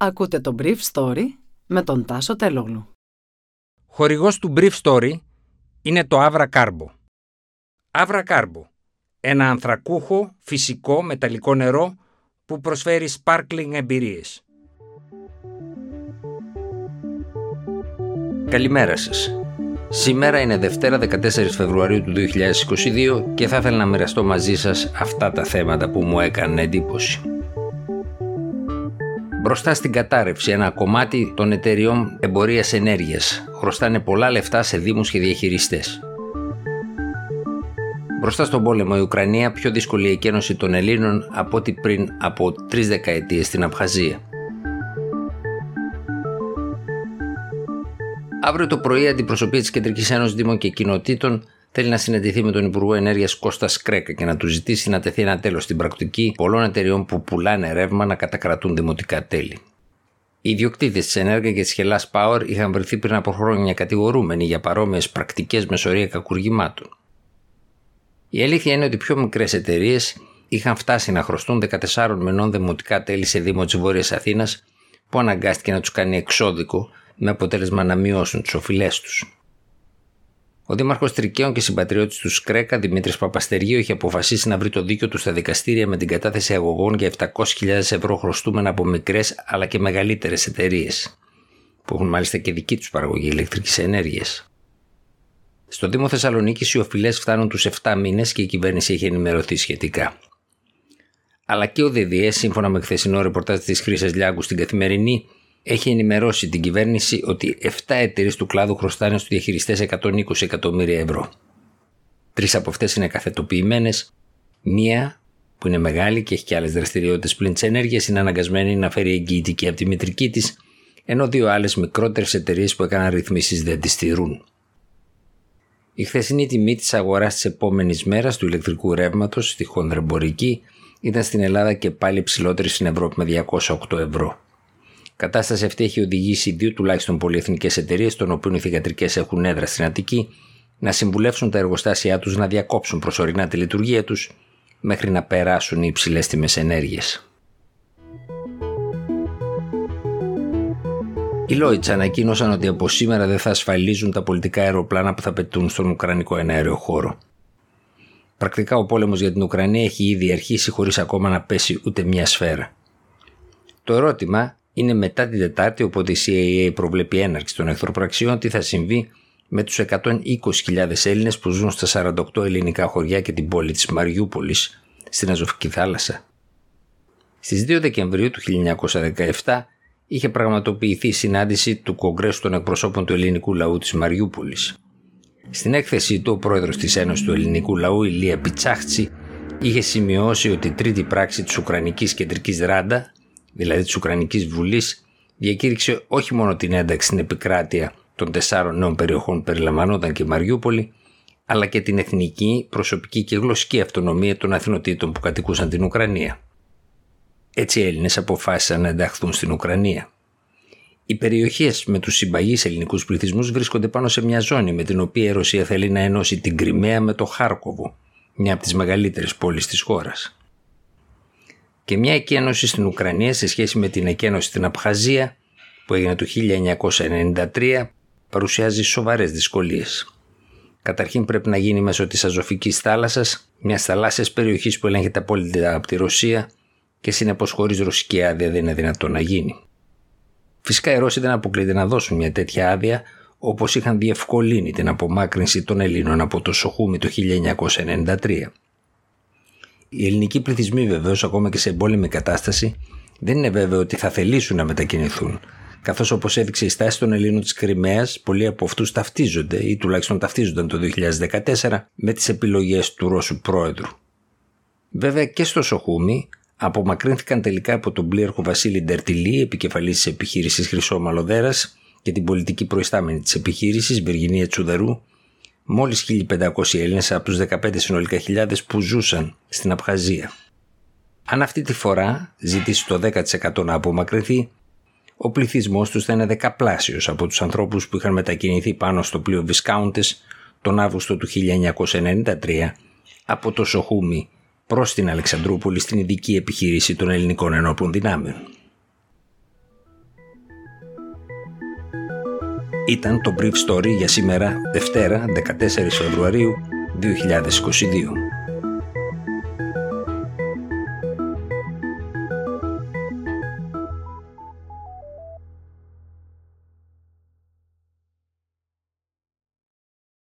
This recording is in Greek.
Ακούτε το Brief Story με τον Τάσο Τελόγλου. Χορηγός του Brief Story είναι το Avra Carbo. Avra Carbo, ένα ανθρακούχο, φυσικό, μεταλλικό νερό που προσφέρει sparkling εμπειρίες. Καλημέρα σας. Σήμερα είναι Δευτέρα 14 Φεβρουαρίου του 2022 και θα ήθελα να μοιραστώ μαζί σας αυτά τα θέματα που μου έκανε εντύπωση μπροστά στην κατάρρευση ένα κομμάτι των εταιριών εμπορίας ενέργειας. Χρωστάνε πολλά λεφτά σε δήμους και διαχειριστές. Μπροστά στον πόλεμο η Ουκρανία πιο δύσκολη εκένωση των Ελλήνων από ό,τι πριν από τρεις δεκαετίες στην Απχαζία. Αύριο το πρωί η αντιπροσωπεία της Κεντρικής Ένωσης Δήμων και Κοινοτήτων θέλει να συναντηθεί με τον Υπουργό Ενέργειας Κώστας Σκρέκα και να του ζητήσει να τεθεί ένα τέλος στην πρακτική πολλών εταιριών που πουλάνε ρεύμα να κατακρατούν δημοτικά τέλη. Οι ιδιοκτήτες της Ενέργεια και της Hellas Power είχαν βρεθεί πριν από χρόνια κατηγορούμενοι για παρόμοιες πρακτικές μεσορία κακουργημάτων. Η αλήθεια είναι ότι πιο μικρές εταιρείες είχαν φτάσει να χρωστούν 14 μενών δημοτικά τέλη σε Δήμο της Βόρειας Αθήνας που αναγκάστηκε να τους κάνει εξώδικο με αποτέλεσμα να μειώσουν τις οφειλές τους. Ο Δήμαρχος Τρικαίων και συμπατριώτης του Σκρέκα, Δημήτρης Παπαστεργίου, είχε αποφασίσει να βρει το δίκιο του στα δικαστήρια με την κατάθεση αγωγών για 700.000 ευρώ χρωστούμενα από μικρές αλλά και μεγαλύτερες εταιρείες, που έχουν μάλιστα και δική τους παραγωγή ηλεκτρικής ενέργειας. Στο Δήμο Θεσσαλονίκη οι οφειλές φτάνουν τους 7 μήνες και η κυβέρνηση έχει ενημερωθεί σχετικά. Αλλά και ο ΔΔΕ, σύμφωνα με χθεσινό ρεπορτάζ της Χρήση Λιάγκου στην Καθημερινή, έχει ενημερώσει την κυβέρνηση ότι 7 εταιρείες του κλάδου χρωστάνε στους διαχειριστές 120 εκατομμύρια ευρώ. Τρεις από αυτές είναι καθετοποιημένες, μία που είναι μεγάλη και έχει και άλλες δραστηριότητες πλην της ενέργειας είναι αναγκασμένη να φέρει εγγυητική από τη μητρική της, ενώ δύο άλλες μικρότερες εταιρείες που έκαναν ρυθμίσεις δεν τη στηρούν. Η χθεσινή τιμή της αγοράς της επόμενης μέρας του ηλεκτρικού ρεύματος στη χονδρεμπορική ήταν στην Ελλάδα και πάλι ψηλότερη στην Ευρώπη με 208 ευρώ κατάσταση αυτή έχει οδηγήσει δύο τουλάχιστον πολυεθνικές εταιρείες, των οποίων οι θηγατρικές έχουν έδρα στην Αττική, να συμβουλεύσουν τα εργοστάσια τους να διακόψουν προσωρινά τη λειτουργία τους μέχρι να περάσουν οι υψηλές τιμές ενέργειας. Οι Lloyds ανακοίνωσαν ότι από σήμερα δεν θα ασφαλίζουν τα πολιτικά αεροπλάνα που θα πετούν στον Ουκρανικό εναέριο χώρο. Πρακτικά ο πόλεμος για την Ουκρανία έχει ήδη αρχίσει χωρίς ακόμα να πέσει ούτε μια σφαίρα. Το ερώτημα είναι μετά την Τετάρτη, οπότε η CIA προβλέπει έναρξη των εχθροπραξιών, τι θα συμβεί με τους 120.000 Έλληνες που ζουν στα 48 ελληνικά χωριά και την πόλη της Μαριούπολης στην Αζωφική θάλασσα; Στις 2 Δεκεμβρίου του 1917 είχε πραγματοποιηθεί η συνάντηση του Κογκρέσου των Εκπροσώπων του Ελληνικού Λαού της Μαριούπολης. Στην έκθεσή του, ο πρόεδρος της Ένωσης του Ελληνικού Λαού, Ηλία Πιτσάχτσι, είχε σημειώσει ότι η τρίτη πράξη της Ουκρανικής Κεντρικής Ράντα δηλαδή της Ουκρανικής Βουλής, διακήρυξε όχι μόνο την ένταξη στην επικράτεια των τεσσάρων νέων περιοχών που περιλαμβανόταν και η Μαριούπολη, αλλά και την εθνική, προσωπική και γλωσσική αυτονομία των Αθηνοτήτων που κατοικούσαν την Ουκρανία. Έτσι οι Έλληνες αποφάσισαν να ενταχθούν στην Ουκρανία. Οι περιοχές με τους συμπαγείς ελληνικούς πληθυσμούς βρίσκονται πάνω σε μια ζώνη με την οποία η Ρωσία θέλει να ενώσει την Κρυμαία με το Χάρκοβο, μια από τις μεγαλύτερες πόλεις της χώρας και μια εκένωση στην Ουκρανία σε σχέση με την εκένωση στην Απχαζία που έγινε το 1993 παρουσιάζει σοβαρές δυσκολίες. Καταρχήν πρέπει να γίνει μέσω της Αζωφικής θάλασσας, μιας θαλάσσιας περιοχής που ελέγχεται απόλυτα από τη Ρωσία και συνεπώς χωρίς ρωσική άδεια δεν είναι δυνατό να γίνει. Φυσικά οι Ρώσοι δεν αποκλείται να δώσουν μια τέτοια άδεια όπως είχαν διευκολύνει την απομάκρυνση των Ελλήνων από το Σοχούμι το 1993. Οι ελληνικοί πληθυσμοί βεβαίως, ακόμα και σε εμπόλεμη κατάσταση, δεν είναι βέβαιο ότι θα θελήσουν να μετακινηθούν. Καθώς όπως έδειξε η στάση των Ελλήνων της Κρυμαίας, πολλοί από αυτούς ταυτίζονται ή τουλάχιστον ταυτίζονταν το 2014 με τις επιλογές του Ρώσου πρόεδρου. Βέβαια και στο Σοχούμι απομακρύνθηκαν τελικά από τον πλήρχο Βασίλη Ντερτιλή, επικεφαλής της επιχείρησης Χρυσό Μαλοδέρας, και την πολιτική προϊστάμενη της επιχείρησης, Βεργινία Τσουδαρού, μόλις 1.500 Έλληνες από τους 15 συνολικά χιλιάδες που ζούσαν στην Απχαζία. Αν αυτή τη φορά ζητήσει το 10% να απομακρυνθεί, ο πληθυσμός τους θα είναι δεκαπλάσιος από τους ανθρώπους που είχαν μετακινηθεί πάνω στο πλοίο Βισκάουντε τον Αύγουστο του 1993 από το Σοχούμι προς την Αλεξανδρούπολη στην ειδική επιχείρηση των ελληνικών ενόπλων δυνάμεων. Ήταν το Brief Story για σήμερα Δευτέρα 14 Φεβρουαρίου 2022.